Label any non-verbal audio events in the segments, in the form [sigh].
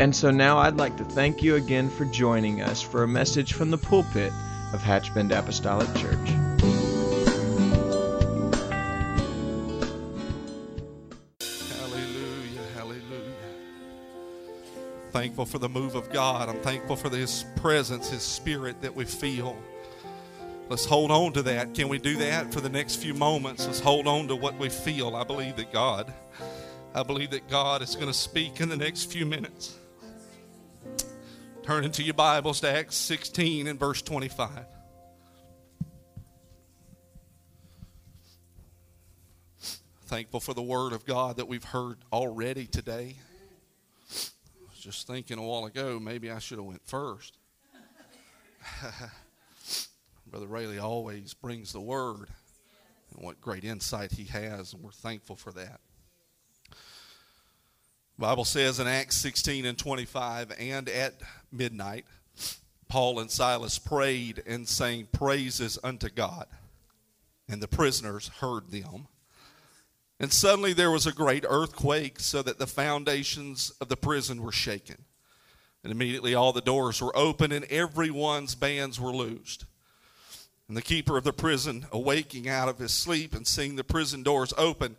And so now I'd like to thank you again for joining us for a message from the pulpit of Hatchbend Apostolic Church. Hallelujah, hallelujah. Thankful for the move of God. I'm thankful for His presence, His Spirit that we feel. Let's hold on to that. Can we do that for the next few moments? Let's hold on to what we feel. I believe that God, I believe that God is going to speak in the next few minutes. Turn into your Bibles to Acts 16 and verse 25. Thankful for the Word of God that we've heard already today. I was just thinking a while ago, maybe I should have went first. [laughs] Brother Rayleigh always brings the Word, and what great insight he has, and we're thankful for that. Bible says in Acts 16 and 25, and at midnight, Paul and Silas prayed and sang praises unto God, and the prisoners heard them. And suddenly there was a great earthquake, so that the foundations of the prison were shaken. And immediately all the doors were opened, and everyone's bands were loosed. And the keeper of the prison, awaking out of his sleep and seeing the prison doors open,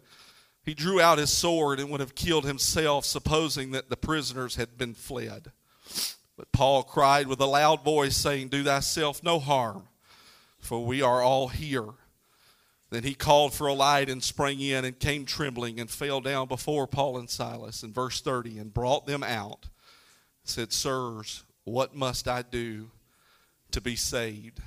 he drew out his sword and would have killed himself, supposing that the prisoners had been fled. But Paul cried with a loud voice, saying, Do thyself no harm, for we are all here. Then he called for a light and sprang in and came trembling and fell down before Paul and Silas in verse 30 and brought them out. Said, Sirs, what must I do to be saved?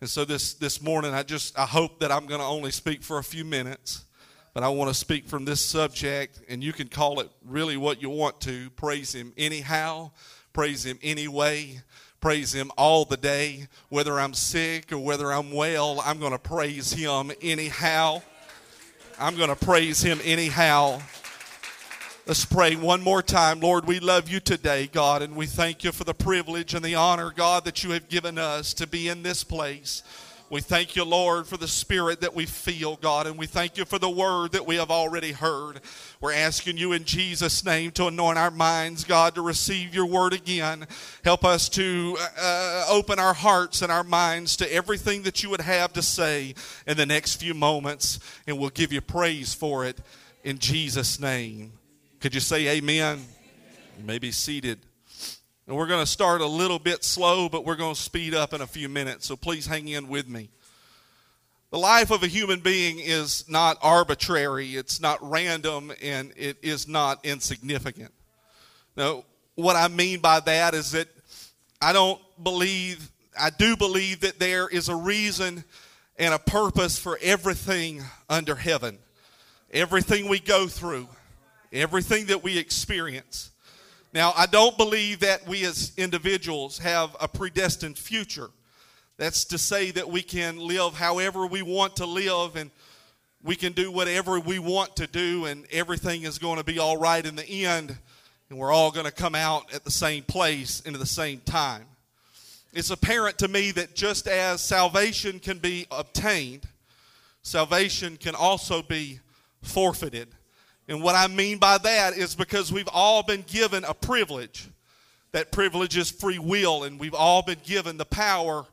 And so this, this morning, I just I hope that I'm going to only speak for a few minutes but I want to speak from this subject, and you can call it really what you want to. Praise Him anyhow, praise Him anyway, praise Him all the day. Whether I'm sick or whether I'm well, I'm going to praise Him anyhow. I'm going to praise Him anyhow. Let's pray one more time. Lord, we love you today, God, and we thank you for the privilege and the honor, God, that you have given us to be in this place. We thank you, Lord, for the spirit that we feel, God, and we thank you for the word that we have already heard. We're asking you in Jesus' name to anoint our minds, God, to receive your word again. Help us to uh, open our hearts and our minds to everything that you would have to say in the next few moments, and we'll give you praise for it in Jesus' name. Could you say amen? You may be seated. And we're going to start a little bit slow, but we're going to speed up in a few minutes. So please hang in with me. The life of a human being is not arbitrary, it's not random, and it is not insignificant. Now, what I mean by that is that I don't believe, I do believe that there is a reason and a purpose for everything under heaven. Everything we go through, everything that we experience. Now, I don't believe that we as individuals have a predestined future. That's to say that we can live however we want to live and we can do whatever we want to do and everything is going to be all right in the end and we're all going to come out at the same place and at the same time. It's apparent to me that just as salvation can be obtained, salvation can also be forfeited. And what I mean by that is because we've all been given a privilege. That privilege is free will, and we've all been given the power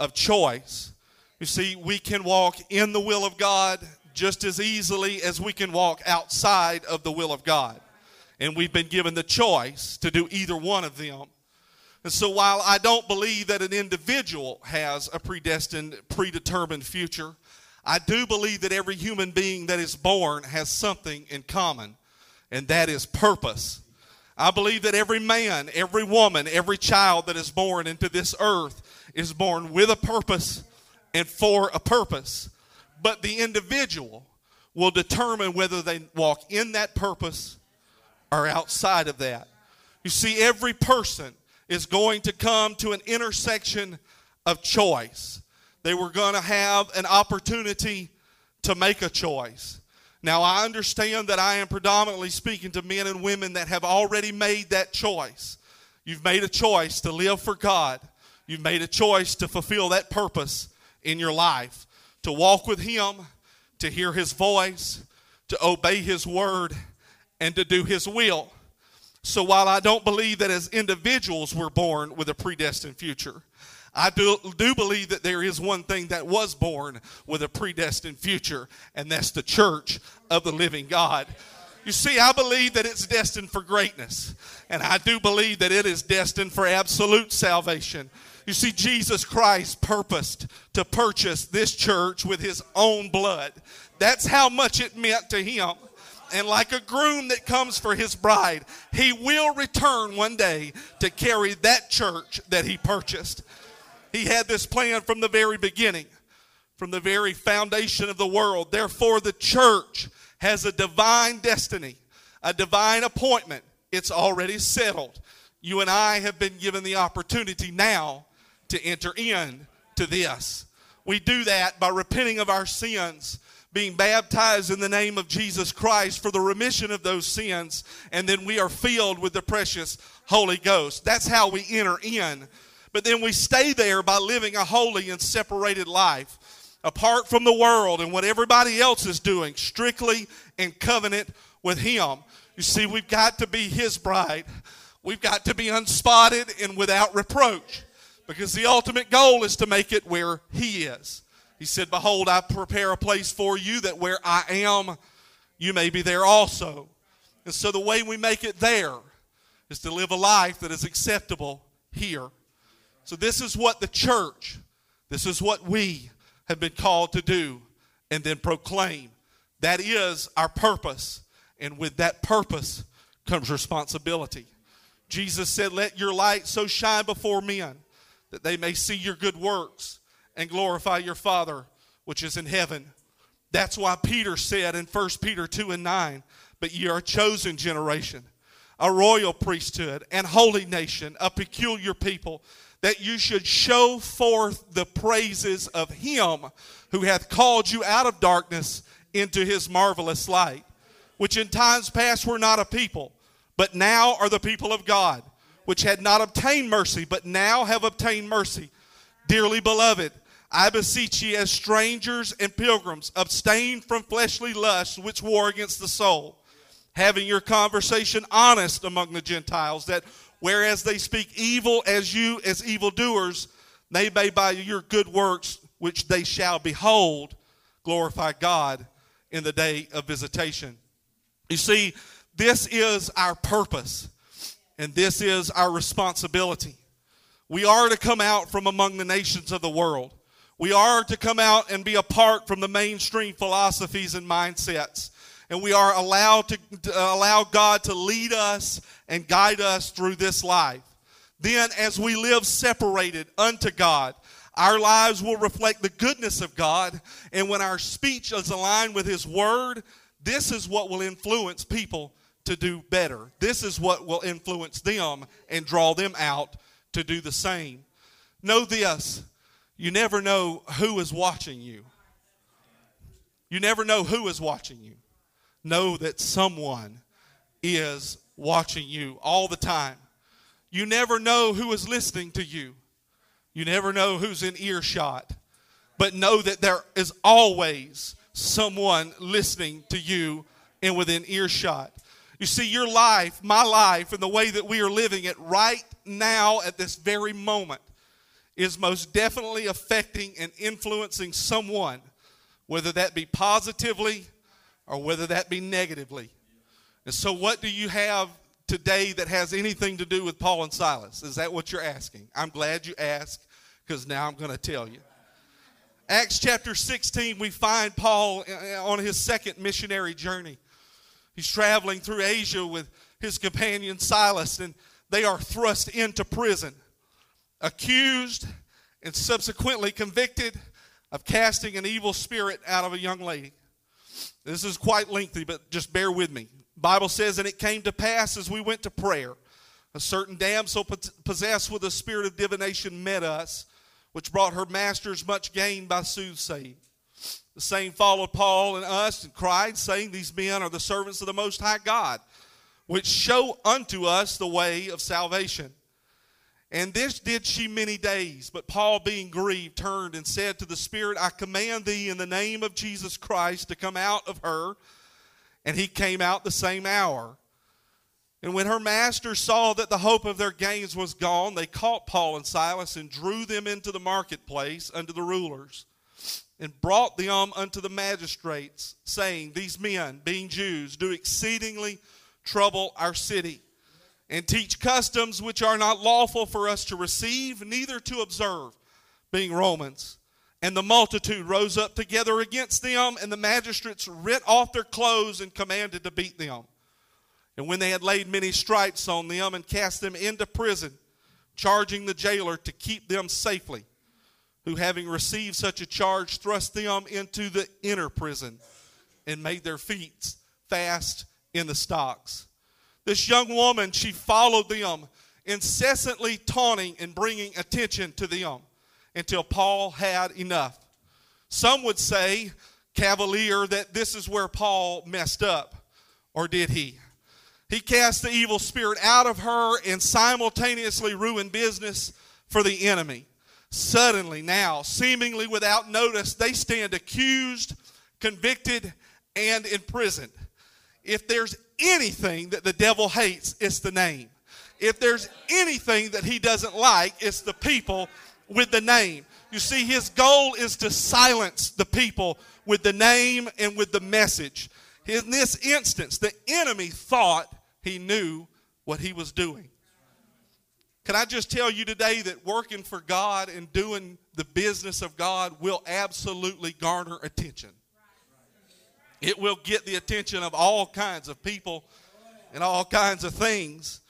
of choice. You see, we can walk in the will of God just as easily as we can walk outside of the will of God. And we've been given the choice to do either one of them. And so while I don't believe that an individual has a predestined, predetermined future, I do believe that every human being that is born has something in common, and that is purpose. I believe that every man, every woman, every child that is born into this earth is born with a purpose and for a purpose. But the individual will determine whether they walk in that purpose or outside of that. You see, every person is going to come to an intersection of choice. They were going to have an opportunity to make a choice. Now, I understand that I am predominantly speaking to men and women that have already made that choice. You've made a choice to live for God, you've made a choice to fulfill that purpose in your life, to walk with Him, to hear His voice, to obey His word, and to do His will. So, while I don't believe that as individuals we're born with a predestined future, I do, do believe that there is one thing that was born with a predestined future, and that's the church of the living God. You see, I believe that it's destined for greatness, and I do believe that it is destined for absolute salvation. You see, Jesus Christ purposed to purchase this church with his own blood. That's how much it meant to him. And like a groom that comes for his bride, he will return one day to carry that church that he purchased. He had this plan from the very beginning, from the very foundation of the world. Therefore, the church has a divine destiny, a divine appointment. It's already settled. You and I have been given the opportunity now to enter in to this. We do that by repenting of our sins, being baptized in the name of Jesus Christ for the remission of those sins, and then we are filled with the precious Holy Ghost. That's how we enter in but then we stay there by living a holy and separated life, apart from the world and what everybody else is doing, strictly in covenant with Him. You see, we've got to be His bride. We've got to be unspotted and without reproach because the ultimate goal is to make it where He is. He said, Behold, I prepare a place for you that where I am, you may be there also. And so the way we make it there is to live a life that is acceptable here. So, this is what the church, this is what we have been called to do and then proclaim. That is our purpose. And with that purpose comes responsibility. Jesus said, Let your light so shine before men that they may see your good works and glorify your Father which is in heaven. That's why Peter said in 1 Peter 2 and 9, But ye are a chosen generation, a royal priesthood, and holy nation, a peculiar people that you should show forth the praises of him who hath called you out of darkness into his marvelous light, which in times past were not a people, but now are the people of God, which had not obtained mercy, but now have obtained mercy. Dearly beloved, I beseech ye as strangers and pilgrims, abstain from fleshly lusts which war against the soul, having your conversation honest among the Gentiles, that whereas they speak evil as you as evildoers, they may by your good works, which they shall behold, glorify God in the day of visitation. You see, this is our purpose, and this is our responsibility. We are to come out from among the nations of the world. We are to come out and be apart from the mainstream philosophies and mindsets and we are allowed to, to allow God to lead us and guide us through this life. Then, as we live separated unto God, our lives will reflect the goodness of God. And when our speech is aligned with His Word, this is what will influence people to do better. This is what will influence them and draw them out to do the same. Know this you never know who is watching you. You never know who is watching you know that someone is watching you all the time. You never know who is listening to you. You never know who's in earshot. But know that there is always someone listening to you and within earshot. You see, your life, my life, and the way that we are living it right now at this very moment is most definitely affecting and influencing someone, whether that be positively or whether that be negatively. And so, what do you have today that has anything to do with Paul and Silas? Is that what you're asking? I'm glad you asked because now I'm going to tell you. Acts chapter 16, we find Paul uh, on his second missionary journey. He's traveling through Asia with his companion Silas, and they are thrust into prison, accused, and subsequently convicted of casting an evil spirit out of a young lady. This is quite lengthy, but just bear with me. Bible says, and it came to pass as we went to prayer, a certain damsel possessed with a spirit of divination met us, which brought her masters much gain by soothsaying. The same followed Paul and us and cried, saying, These men are the servants of the Most High God, which show unto us the way of salvation. And this did she many days. But Paul, being grieved, turned and said to the Spirit, I command thee in the name of Jesus Christ to come out of her. And he came out the same hour. And when her masters saw that the hope of their gains was gone, they caught Paul and Silas and drew them into the marketplace unto the rulers and brought them unto the magistrates, saying, These men, being Jews, do exceedingly trouble our city and teach customs which are not lawful for us to receive, neither to observe, being Romans. And the multitude rose up together against them, and the magistrates rent off their clothes and commanded to beat them. And when they had laid many stripes on them and cast them into prison, charging the jailer to keep them safely, who having received such a charge thrust them into the inner prison and made their feet fast in the stocks. This young woman, she followed them, incessantly taunting and bringing attention to them until Paul had enough. Some would say, cavalier, that this is where Paul messed up. Or did he? He cast the evil spirit out of her and simultaneously ruined business for the enemy. Suddenly, now, seemingly without notice, they stand accused, convicted, and imprisoned. If there's anything that the devil hates, it's the name. If there's anything that he doesn't like, it's the people with the name. You see, his goal is to silence the people with the name and with the message. In this instance, the enemy thought he knew what he was doing. Can I just tell you today that working for God and doing the business of God will absolutely garner attention? It will get the attention of all kinds of people and all kinds of things.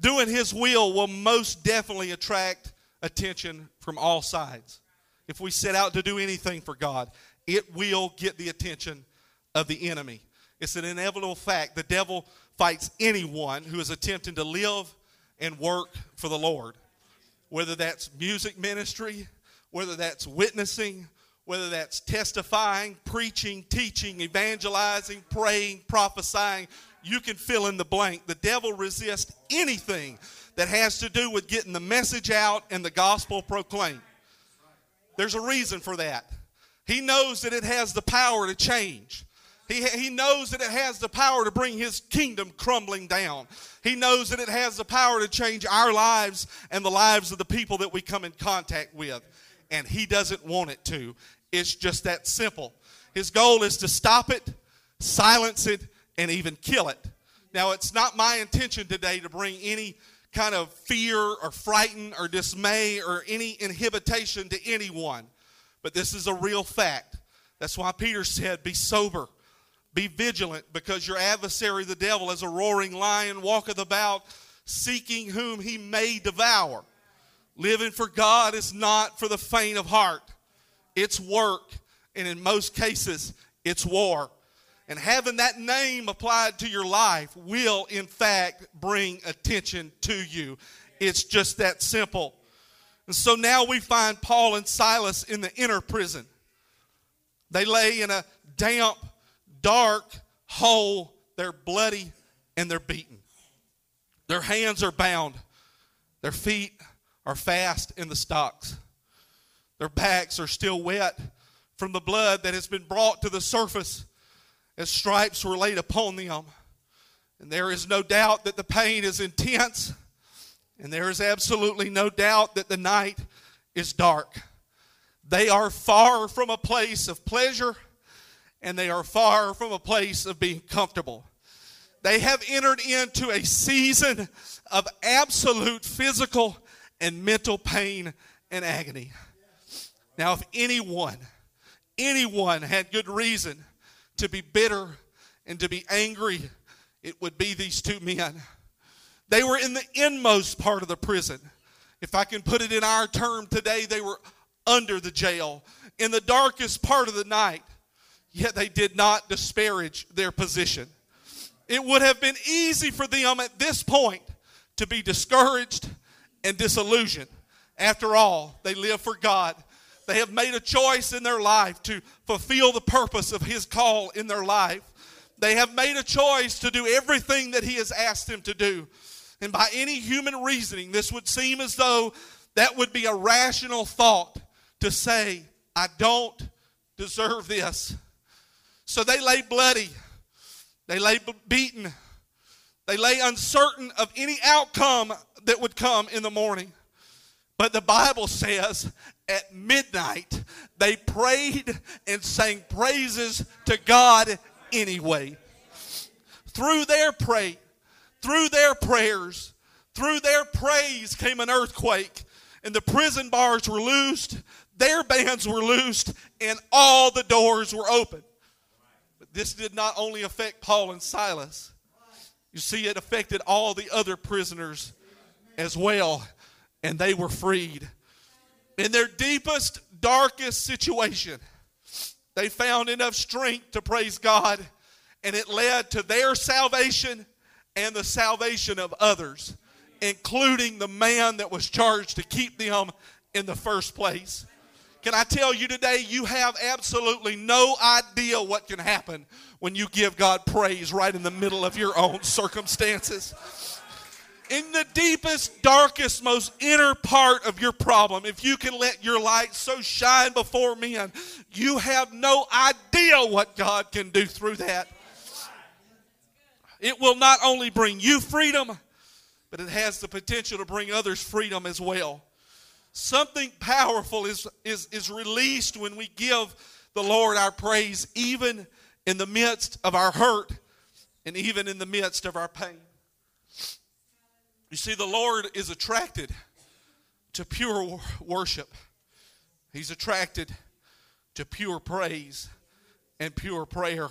Doing His will will most definitely attract attention from all sides. If we set out to do anything for God, it will get the attention of the enemy. It's an inevitable fact. The devil fights anyone who is attempting to live and work for the Lord. Whether that's music ministry, whether that's witnessing, whether that's testifying, preaching, teaching, evangelizing, praying, prophesying, you can fill in the blank. The devil resists anything that has to do with getting the message out and the gospel proclaimed. There's a reason for that. He knows that it has the power to change. He, he knows that it has the power to bring his kingdom crumbling down. He knows that it has the power to change our lives and the lives of the people that we come in contact with. And he doesn't want it to. It's just that simple. His goal is to stop it, silence it, and even kill it. Now, it's not my intention today to bring any kind of fear or frighten or dismay or any inhibition to anyone, but this is a real fact. That's why Peter said, Be sober be vigilant, because your adversary, the devil, as a roaring lion, walketh about, seeking whom he may devour. Living for God is not for the faint of heart, it's work, and in most cases, it's war. And having that name applied to your life will, in fact, bring attention to you. It's just that simple. And so now we find Paul and Silas in the inner prison. They lay in a damp, dark hole. They're bloody and they're beaten. Their hands are bound. Their feet are fast in the stocks. Their backs are still wet from the blood that has been brought to the surface as stripes were laid upon them. And there is no doubt that the pain is intense. And there is absolutely no doubt that the night is dark. They are far from a place of pleasure and they are far from a place of being comfortable. They have entered into a season of absolute physical and mental pain and agony. Now, if anyone, anyone had good reason to be bitter and to be angry, it would be these two men. They were in the inmost part of the prison. If I can put it in our term today, they were under the jail in the darkest part of the night yet they did not disparage their position. It would have been easy for them at this point to be discouraged and disillusioned. After all, they live for God. They have made a choice in their life to fulfill the purpose of His call in their life. They have made a choice to do everything that He has asked them to do. And by any human reasoning, this would seem as though that would be a rational thought to say, I don't deserve this. So they lay bloody, they lay beaten, they lay uncertain of any outcome that would come in the morning. But the Bible says at midnight they prayed and sang praises to God anyway. Through their pray, through their prayers, through their praise came an earthquake, and the prison bars were loosed, their bands were loosed, and all the doors were open. But this did not only affect Paul and Silas, you see, it affected all the other prisoners as well, and they were freed. In their deepest, darkest situation, they found enough strength to praise God, and it led to their salvation and the salvation of others, including the man that was charged to keep them in the first place. Can I tell you today, you have absolutely no idea what can happen when you give God praise right in the middle of your own circumstances. In the deepest, darkest, most inner part of your problem, if you can let your light so shine before men, you have no idea what God can do through that. It will not only bring you freedom, but it has the potential to bring others freedom as well. Something powerful is, is, is released when we give the Lord our praise, even in the midst of our hurt and even in the midst of our pain. You see, the Lord is attracted to pure worship, He's attracted to pure praise and pure prayer.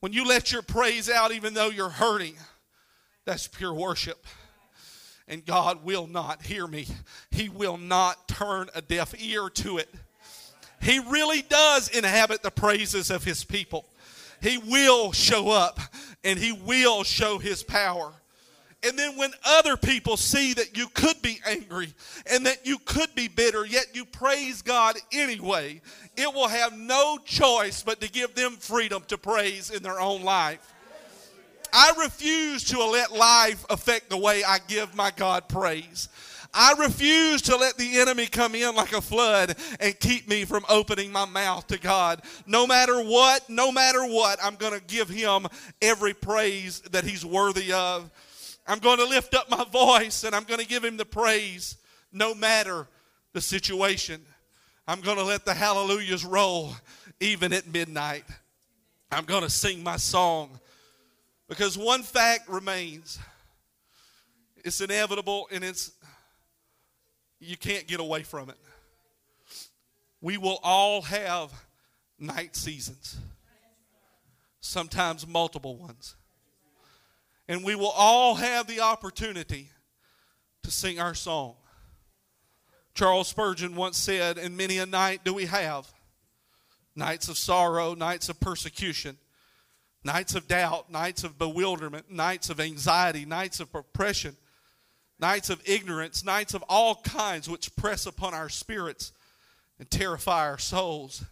When you let your praise out, even though you're hurting, that's pure worship. And God will not hear me, He will not turn a deaf ear to it. He really does inhabit the praises of His people. He will show up and He will show His power. And then when other people see that you could be angry and that you could be bitter, yet you praise God anyway, it will have no choice but to give them freedom to praise in their own life. I refuse to let life affect the way I give my God praise. I refuse to let the enemy come in like a flood and keep me from opening my mouth to God. No matter what, no matter what, I'm going to give him every praise that he's worthy of. I'm going to lift up my voice and I'm going to give him the praise no matter the situation. I'm going to let the hallelujahs roll even at midnight. I'm going to sing my song because one fact remains it's inevitable and it's you can't get away from it. We will all have night seasons, sometimes multiple ones. And we will all have the opportunity to sing our song. Charles Spurgeon once said, And many a night do we have nights of sorrow, nights of persecution, nights of doubt, nights of bewilderment, nights of anxiety, nights of oppression, nights of ignorance, nights of all kinds which press upon our spirits and terrify our souls.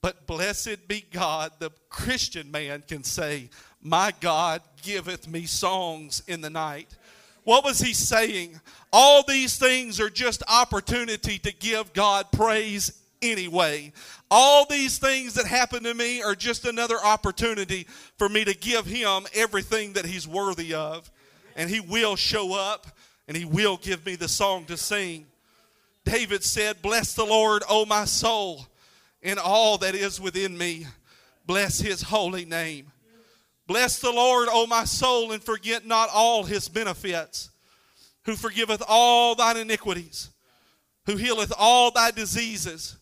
But blessed be God, the Christian man can say, My God giveth me songs in the night. What was he saying? All these things are just opportunity to give God praise anyway. All these things that happen to me are just another opportunity for me to give him everything that he's worthy of. And he will show up and he will give me the song to sing. David said, Bless the Lord, O my soul, and all that is within me. Bless his holy name. Bless the Lord, O my soul, and forget not all his benefits, who forgiveth all thine iniquities, who healeth all thy diseases,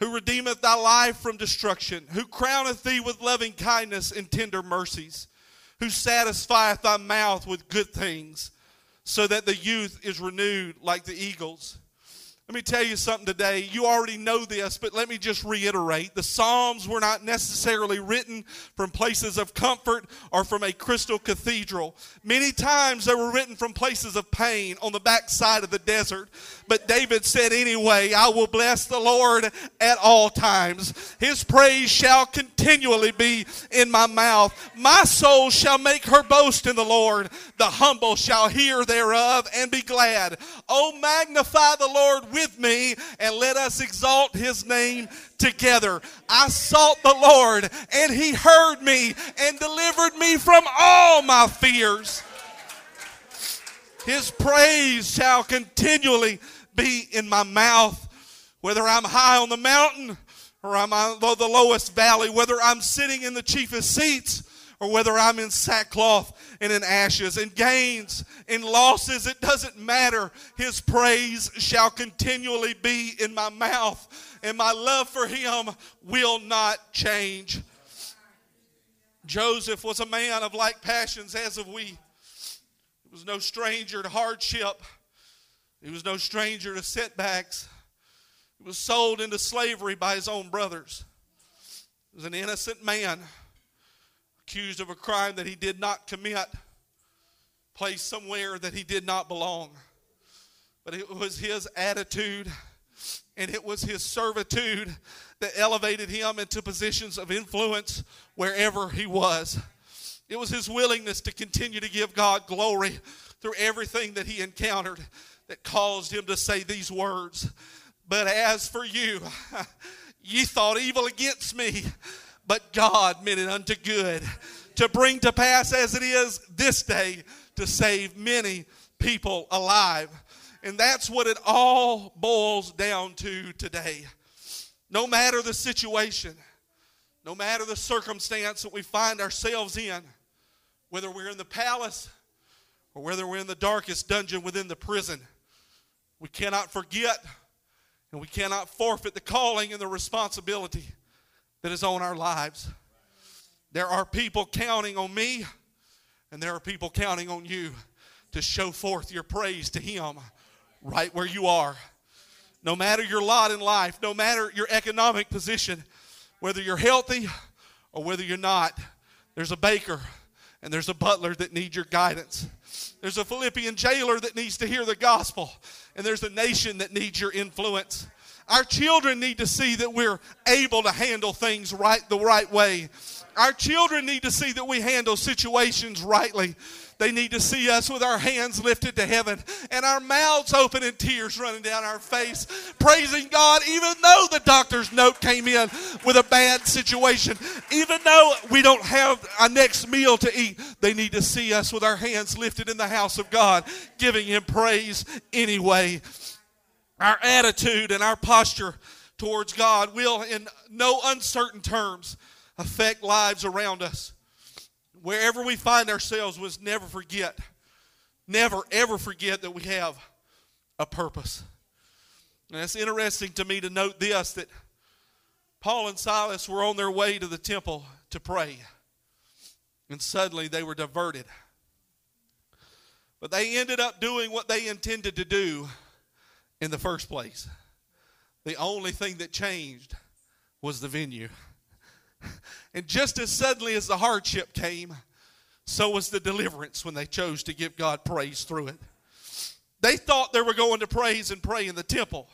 who redeemeth thy life from destruction, who crowneth thee with loving kindness and tender mercies, who satisfieth thy mouth with good things so that the youth is renewed like the eagles. Let me tell you something today. You already know this, but let me just reiterate. The Psalms were not necessarily written from places of comfort or from a crystal cathedral. Many times they were written from places of pain on the backside of the desert. But David said, anyway, I will bless the Lord at all times. His praise shall continually be in my mouth. My soul shall make her boast in the Lord. The humble shall hear thereof and be glad. Oh, magnify the Lord with me and let us exalt his name together. I sought the Lord and he heard me and delivered me from all my fears. His praise shall continually be in my mouth, whether I'm high on the mountain or I'm on the lowest valley, whether I'm sitting in the chiefest seats or whether I'm in sackcloth and in ashes, in gains, in losses, it doesn't matter. His praise shall continually be in my mouth, and my love for him will not change. Joseph was a man of like passions as of we. He was no stranger to hardship. He was no stranger to setbacks. He was sold into slavery by his own brothers. He was an innocent man accused of a crime that he did not commit, placed somewhere that he did not belong. But it was his attitude and it was his servitude that elevated him into positions of influence wherever he was. It was his willingness to continue to give God glory through everything that he encountered that caused him to say these words. But as for you, [laughs] ye thought evil against me, but God meant it unto good to bring to pass as it is this day to save many people alive. And that's what it all boils down to today. No matter the situation, no matter the circumstance that we find ourselves in, whether we're in the palace or whether we're in the darkest dungeon within the prison, we cannot forget and we cannot forfeit the calling and the responsibility that is on our lives. There are people counting on me, and there are people counting on you to show forth your praise to Him right where you are. No matter your lot in life, no matter your economic position, whether you're healthy or whether you're not, there's a baker and there's a butler that need your guidance. There's a Philippian jailer that needs to hear the gospel, and there's a nation that needs your influence. Our children need to see that we're able to handle things right the right way. Our children need to see that we handle situations rightly. They need to see us with our hands lifted to heaven and our mouths open and tears running down our face, praising God, even though the doctor's note came in with a bad situation, even though we don't have our next meal to eat. They need to see us with our hands lifted in the house of God, giving Him praise anyway our attitude and our posture towards God will, in no uncertain terms, affect lives around us. Wherever we find ourselves, we must never forget, never ever forget that we have a purpose. And it's interesting to me to note this that Paul and Silas were on their way to the temple to pray, and suddenly they were diverted. But they ended up doing what they intended to do in the first place. The only thing that changed was the venue. [laughs] And just as suddenly as the hardship came, so was the deliverance when they chose to give God praise through it. They thought they were going to praise and pray in the temple,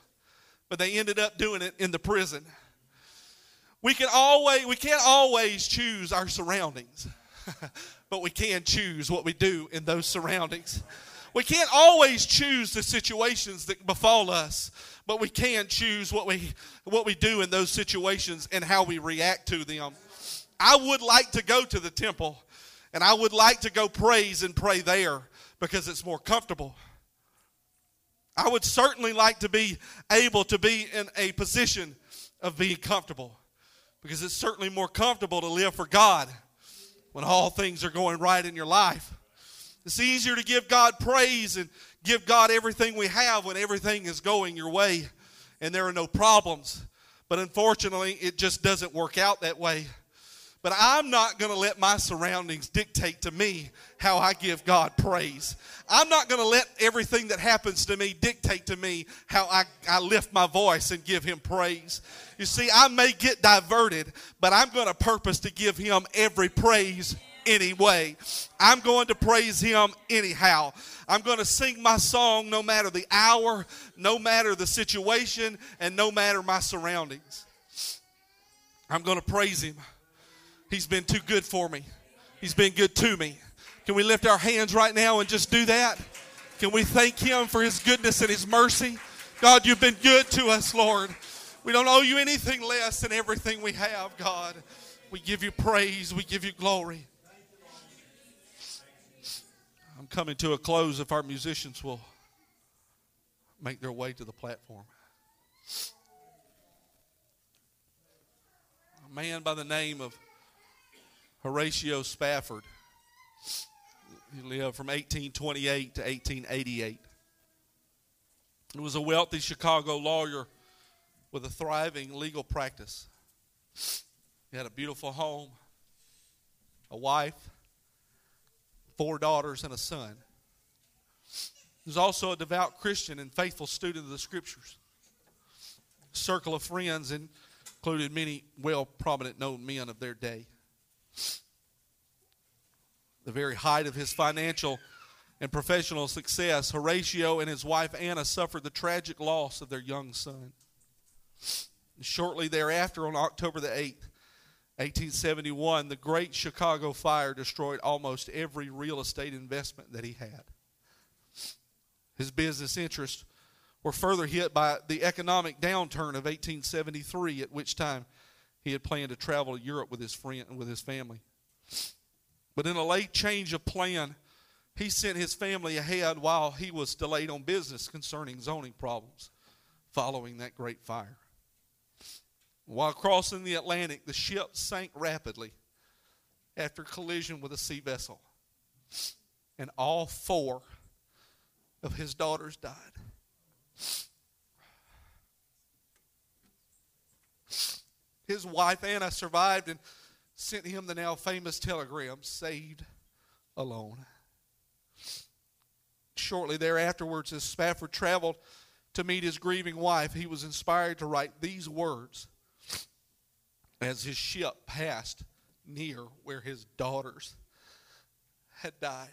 but they ended up doing it in the prison. We can always we can't always choose our surroundings, [laughs] but we can choose what we do in those surroundings. We can't always choose the situations that befall us, but we can choose what we what we do in those situations and how we react to them. I would like to go to the temple and I would like to go praise and pray there because it's more comfortable. I would certainly like to be able to be in a position of being comfortable because it's certainly more comfortable to live for God when all things are going right in your life. It's easier to give God praise and give God everything we have when everything is going your way and there are no problems. But unfortunately, it just doesn't work out that way. But I'm not going to let my surroundings dictate to me how I give God praise. I'm not going to let everything that happens to me dictate to me how I, I lift my voice and give Him praise. You see, I may get diverted, but I'm going to purpose to give Him every praise anyway. I'm going to praise Him anyhow. I'm going to sing my song no matter the hour, no matter the situation, and no matter my surroundings. I'm going to praise Him. He's been too good for me. He's been good to me. Can we lift our hands right now and just do that? Can we thank Him for His goodness and His mercy? God, you've been good to us, Lord. We don't owe you anything less than everything we have, God. We give you praise, we give you glory. I'm coming to a close if our musicians will make their way to the platform. A man by the name of Horatio Spafford. He lived from 1828 to 1888. He was a wealthy Chicago lawyer with a thriving legal practice. He had a beautiful home, a wife, four daughters, and a son. He was also a devout Christian and faithful student of the Scriptures. Circle of friends included many well prominent known men of their day the very height of his financial and professional success, Horatio and his wife Anna suffered the tragic loss of their young son. Shortly thereafter, on October the 8th, 1871, the Great Chicago Fire destroyed almost every real estate investment that he had. His business interests were further hit by the economic downturn of 1873, at which time he had planned to travel to Europe with his friend and with his family. But in a late change of plan, he sent his family ahead while he was delayed on business concerning zoning problems following that great fire. While crossing the Atlantic, the ship sank rapidly after collision with a sea vessel. And all four of his daughters died. His wife Anna survived and sent him the now famous telegram saved alone. Shortly thereafterwards, as Spafford traveled to meet his grieving wife, he was inspired to write these words as his ship passed near where his daughters had died.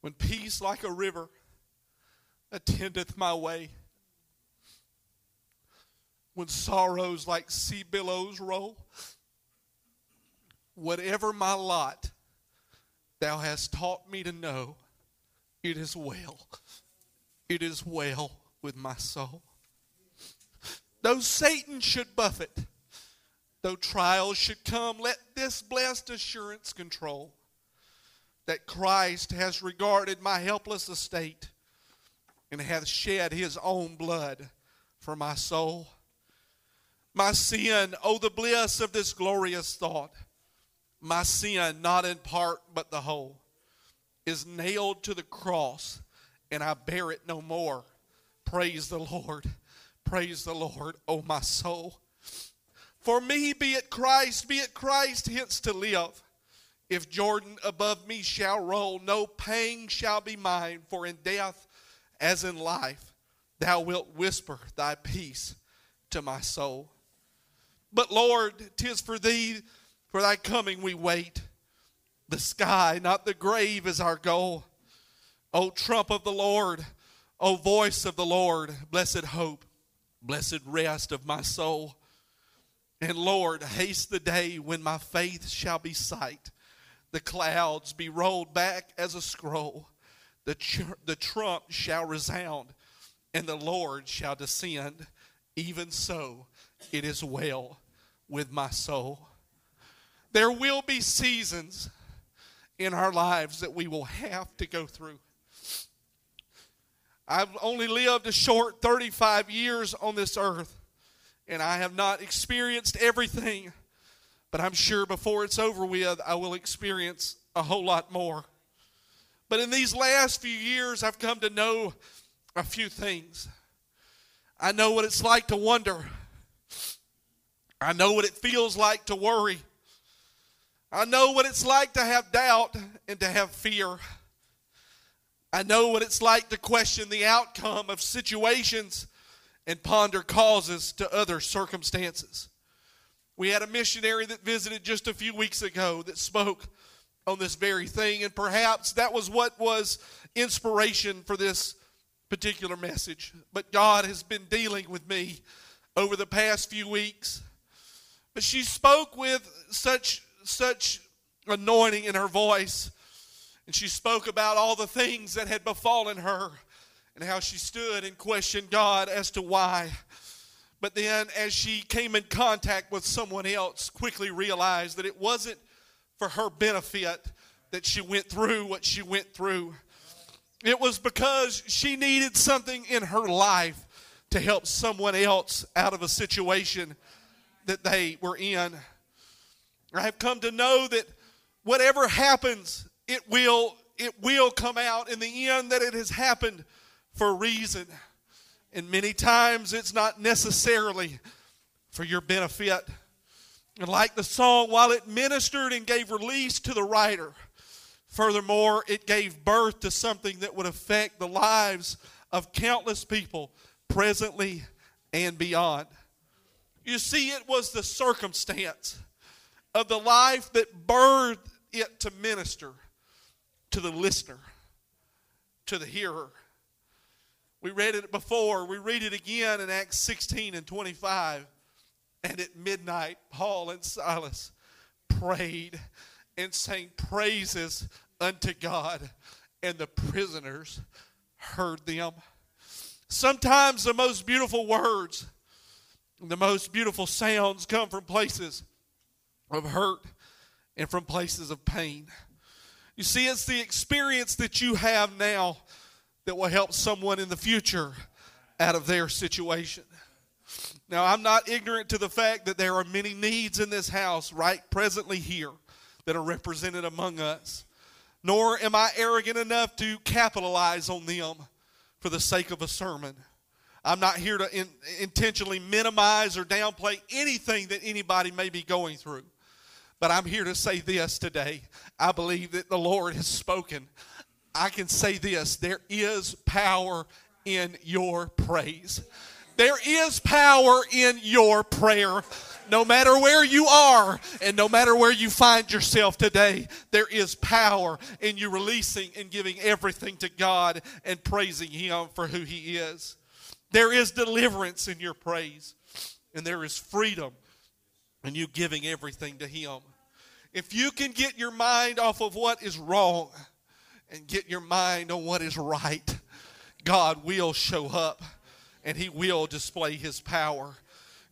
When peace like a river attendeth my way, when sorrows like sea billows roll. Whatever my lot, thou hast taught me to know, it is well. It is well with my soul. Though Satan should buffet, though trials should come, let this blessed assurance control that Christ has regarded my helpless estate and hath shed his own blood for my soul my sin, oh, the bliss of this glorious thought. My sin, not in part but the whole, is nailed to the cross, and I bear it no more. Praise the Lord. Praise the Lord, oh my soul. For me, be it Christ, be it Christ, hence to live. If Jordan above me shall roll, no pang shall be mine, for in death as in life, thou wilt whisper thy peace to my soul. But Lord, tis for thee, for thy coming we wait. The sky, not the grave, is our goal. O trump of the Lord, O voice of the Lord, blessed hope, blessed rest of my soul. And Lord, haste the day when my faith shall be sight, the clouds be rolled back as a scroll, the, tr- the trump shall resound, and the Lord shall descend. Even so, it is well with my soul. There will be seasons in our lives that we will have to go through. I've only lived a short 35 years on this earth, and I have not experienced everything, but I'm sure before it's over with, I will experience a whole lot more. But in these last few years, I've come to know a few things. I know what it's like to wonder I know what it feels like to worry. I know what it's like to have doubt and to have fear. I know what it's like to question the outcome of situations and ponder causes to other circumstances. We had a missionary that visited just a few weeks ago that spoke on this very thing, and perhaps that was what was inspiration for this particular message. But God has been dealing with me over the past few weeks. But she spoke with such such anointing in her voice. And she spoke about all the things that had befallen her and how she stood and questioned God as to why. But then, as she came in contact with someone else, quickly realized that it wasn't for her benefit that she went through what she went through. It was because she needed something in her life to help someone else out of a situation that they were in. I have come to know that whatever happens, it will it will come out in the end that it has happened for a reason. And many times it's not necessarily for your benefit. And like the song, while it ministered and gave release to the writer, furthermore, it gave birth to something that would affect the lives of countless people presently and beyond. You see, it was the circumstance of the life that birthed it to minister to the listener, to the hearer. We read it before. We read it again in Acts 16 and 25. And at midnight, Paul and Silas prayed and sang praises unto God, and the prisoners heard them. Sometimes the most beautiful words, the most beautiful sounds come from places of hurt and from places of pain. You see, it's the experience that you have now that will help someone in the future out of their situation. Now, I'm not ignorant to the fact that there are many needs in this house right presently here that are represented among us. Nor am I arrogant enough to capitalize on them for the sake of a sermon. I'm not here to in, intentionally minimize or downplay anything that anybody may be going through. But I'm here to say this today. I believe that the Lord has spoken. I can say this there is power in your praise. There is power in your prayer. No matter where you are and no matter where you find yourself today, there is power in you releasing and giving everything to God and praising Him for who He is. There is deliverance in your praise, and there is freedom and you giving everything to Him. If you can get your mind off of what is wrong and get your mind on what is right, God will show up and He will display His power.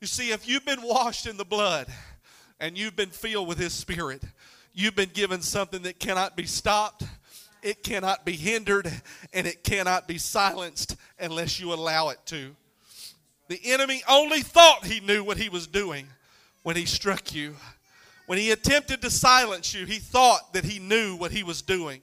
You see, if you've been washed in the blood and you've been filled with His Spirit, you've been given something that cannot be stopped, it cannot be hindered, and it cannot be silenced unless you allow it to. The enemy only thought he knew what he was doing when he struck you. When he attempted to silence you, he thought that he knew what he was doing.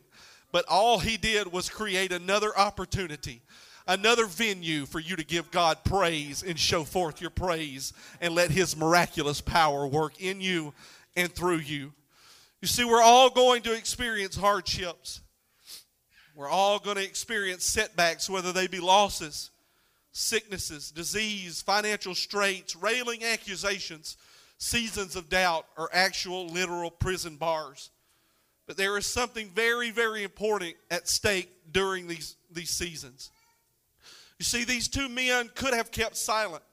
But all he did was create another opportunity, another venue for you to give God praise and show forth your praise and let his miraculous power work in you and through you. You see, we're all going to experience hardships. We're all going to experience setbacks, whether they be losses, sicknesses, disease, financial straits, railing accusations seasons of doubt are actual literal prison bars. But there is something very, very important at stake during these, these seasons. You see, these two men could have kept silent.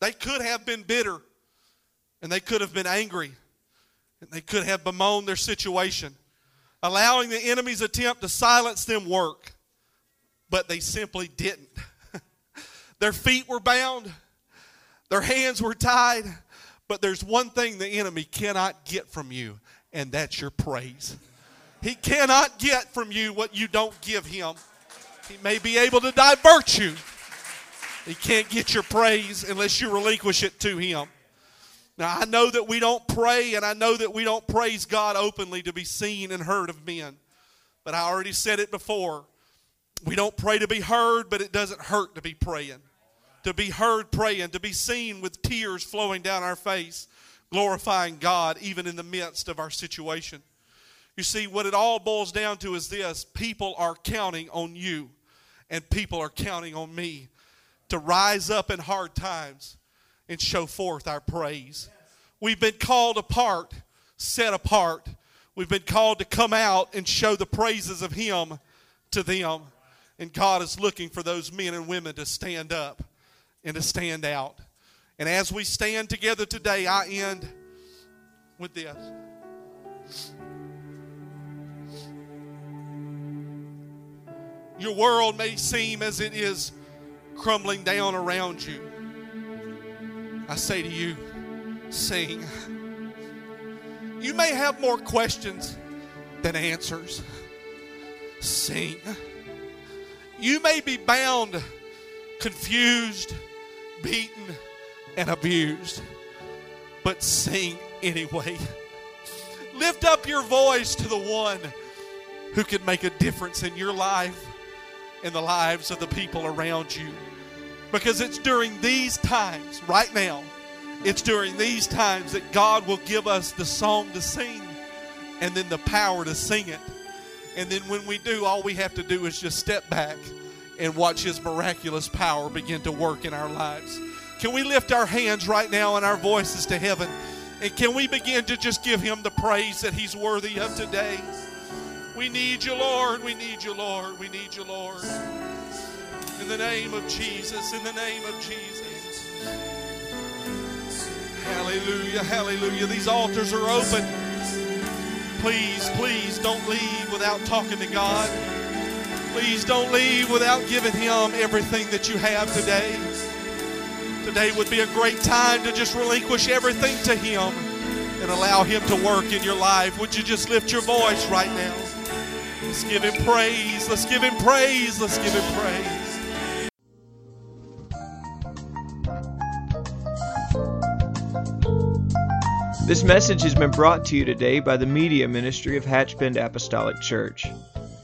They could have been bitter, and they could have been angry, and they could have bemoaned their situation, allowing the enemy's attempt to silence them work. But they simply didn't. [laughs] their feet were bound, their hands were tied, but there's one thing the enemy cannot get from you, and that's your praise. He cannot get from you what you don't give him. He may be able to divert you. He can't get your praise unless you relinquish it to him. Now, I know that we don't pray, and I know that we don't praise God openly to be seen and heard of men. But I already said it before. We don't pray to be heard, but it doesn't hurt to be praying to be heard praying, to be seen with tears flowing down our face, glorifying God even in the midst of our situation. You see, what it all boils down to is this people are counting on you, and people are counting on me to rise up in hard times and show forth our praise. We've been called apart, set apart. We've been called to come out and show the praises of Him to them. And God is looking for those men and women to stand up and to stand out. And as we stand together today, I end with this. Your world may seem as it is crumbling down around you. I say to you, sing. You may have more questions than answers. Sing. You may be bound, confused, beaten, and abused, but sing anyway. Lift up your voice to the one who can make a difference in your life and the lives of the people around you. Because it's during these times, right now, it's during these times that God will give us the song to sing and then the power to sing it. And then when we do, all we have to do is just step back and watch His miraculous power begin to work in our lives. Can we lift our hands right now and our voices to heaven? And can we begin to just give Him the praise that He's worthy of today? We need you, Lord. We need you, Lord. We need you, Lord. In the name of Jesus. In the name of Jesus. Hallelujah. Hallelujah. These altars are open. Please, please don't leave without talking to God. Please don't leave without giving Him everything that you have today. Today would be a great time to just relinquish everything to Him and allow Him to work in your life. Would you just lift your voice right now? Let's give Him praise. Let's give Him praise. Let's give Him praise. This message has been brought to you today by the Media Ministry of Hatchbend Apostolic Church.